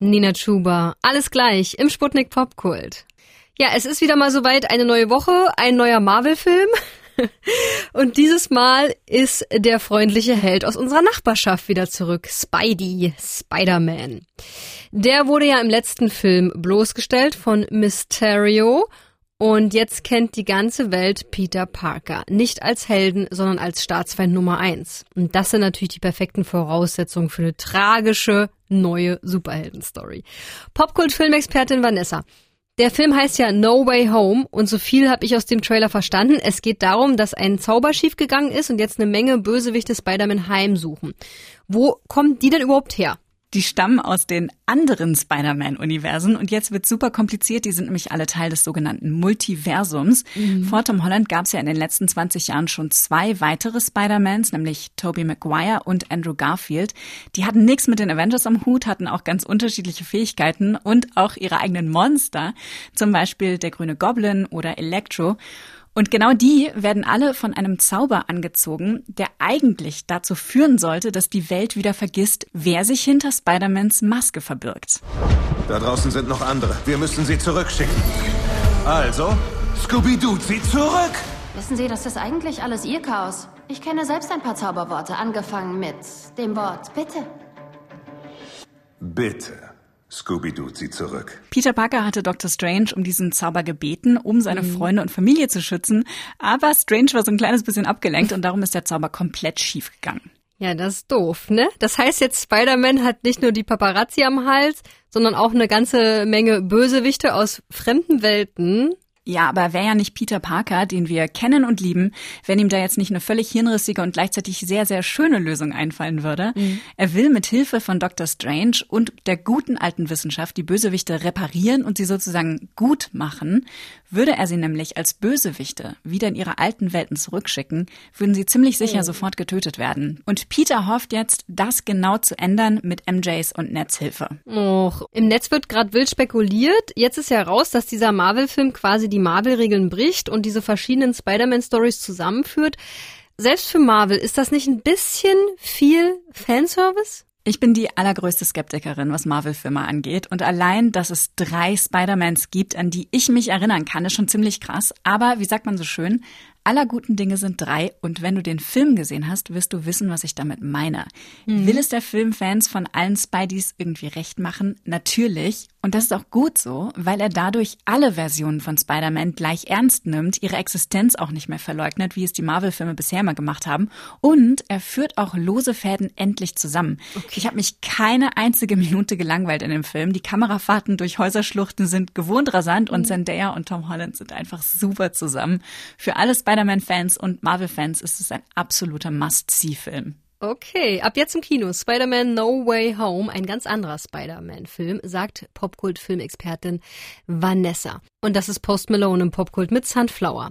Nina Chuba, alles gleich im Sputnik Popkult. Ja, es ist wieder mal soweit, eine neue Woche, ein neuer Marvel-Film. Und dieses Mal ist der freundliche Held aus unserer Nachbarschaft wieder zurück. Spidey, Spider-Man. Der wurde ja im letzten Film bloßgestellt von Mysterio. Und jetzt kennt die ganze Welt Peter Parker. Nicht als Helden, sondern als Staatsfeind Nummer eins. Und das sind natürlich die perfekten Voraussetzungen für eine tragische, neue Superhelden-Story. Popkult-Filmexpertin Vanessa. Der Film heißt ja No Way Home und so viel habe ich aus dem Trailer verstanden. Es geht darum, dass ein Zauber schiefgegangen ist und jetzt eine Menge Bösewichte Spider-Man heimsuchen. Wo kommen die denn überhaupt her? Die stammen aus den anderen Spider-Man-Universen und jetzt wird super kompliziert. Die sind nämlich alle Teil des sogenannten Multiversums. Mhm. Vor Tom Holland gab es ja in den letzten 20 Jahren schon zwei weitere Spider-Mans, nämlich Tobey Maguire und Andrew Garfield. Die hatten nichts mit den Avengers am Hut, hatten auch ganz unterschiedliche Fähigkeiten und auch ihre eigenen Monster. Zum Beispiel der grüne Goblin oder Electro. Und genau die werden alle von einem Zauber angezogen, der eigentlich dazu führen sollte, dass die Welt wieder vergisst, wer sich hinter Spider-Mans Maske verbirgt. Da draußen sind noch andere. Wir müssen sie zurückschicken. Also, Scooby-Doo, sie zurück! Wissen Sie, das ist eigentlich alles Ihr Chaos. Ich kenne selbst ein paar Zauberworte, angefangen mit dem Wort Bitte. Bitte. Scooby-Doo zieht zurück. Peter Parker hatte Dr. Strange um diesen Zauber gebeten, um seine mhm. Freunde und Familie zu schützen. Aber Strange war so ein kleines bisschen abgelenkt und darum ist der Zauber komplett schief gegangen. Ja, das ist doof, ne? Das heißt jetzt, Spider-Man hat nicht nur die Paparazzi am Hals, sondern auch eine ganze Menge Bösewichte aus fremden Welten. Ja, aber er wäre ja nicht Peter Parker, den wir kennen und lieben, wenn ihm da jetzt nicht eine völlig hirnrissige und gleichzeitig sehr, sehr schöne Lösung einfallen würde. Mhm. Er will mit Hilfe von Dr. Strange und der guten alten Wissenschaft die Bösewichte reparieren und sie sozusagen gut machen. Würde er sie nämlich als Bösewichte wieder in ihre alten Welten zurückschicken, würden sie ziemlich sicher oh. sofort getötet werden. Und Peter hofft jetzt, das genau zu ändern mit MJs und Nets Hilfe. Och, im Netz wird gerade wild spekuliert. Jetzt ist ja raus, dass dieser Marvel-Film quasi die Marvel-Regeln bricht und diese verschiedenen Spider-Man-Stories zusammenführt. Selbst für Marvel ist das nicht ein bisschen viel Fanservice? Ich bin die allergrößte Skeptikerin, was Marvel-Filme angeht. Und allein, dass es drei Spider-Mans gibt, an die ich mich erinnern kann, ist schon ziemlich krass. Aber wie sagt man so schön, aller guten Dinge sind drei und wenn du den Film gesehen hast, wirst du wissen, was ich damit meine. Mhm. Will es der Film Fans von allen Spideys irgendwie recht machen? Natürlich. Und das ist auch gut so, weil er dadurch alle Versionen von Spider-Man gleich ernst nimmt, ihre Existenz auch nicht mehr verleugnet, wie es die Marvel-Filme bisher immer gemacht haben. Und er führt auch lose Fäden endlich zusammen. Okay. Ich habe mich keine einzige Minute gelangweilt in dem Film. Die Kamerafahrten durch Häuserschluchten sind gewohnt rasant mhm. und Zendaya und Tom Holland sind einfach super zusammen. Für alle Spider Spider-Man-Fans und Marvel-Fans ist es ein absoluter Must-See-Film. Okay, ab jetzt im Kino. Spider-Man No Way Home, ein ganz anderer Spider-Man-Film, sagt Popkult-Filmexpertin Vanessa. Und das ist Post Malone im Popkult mit Sunflower.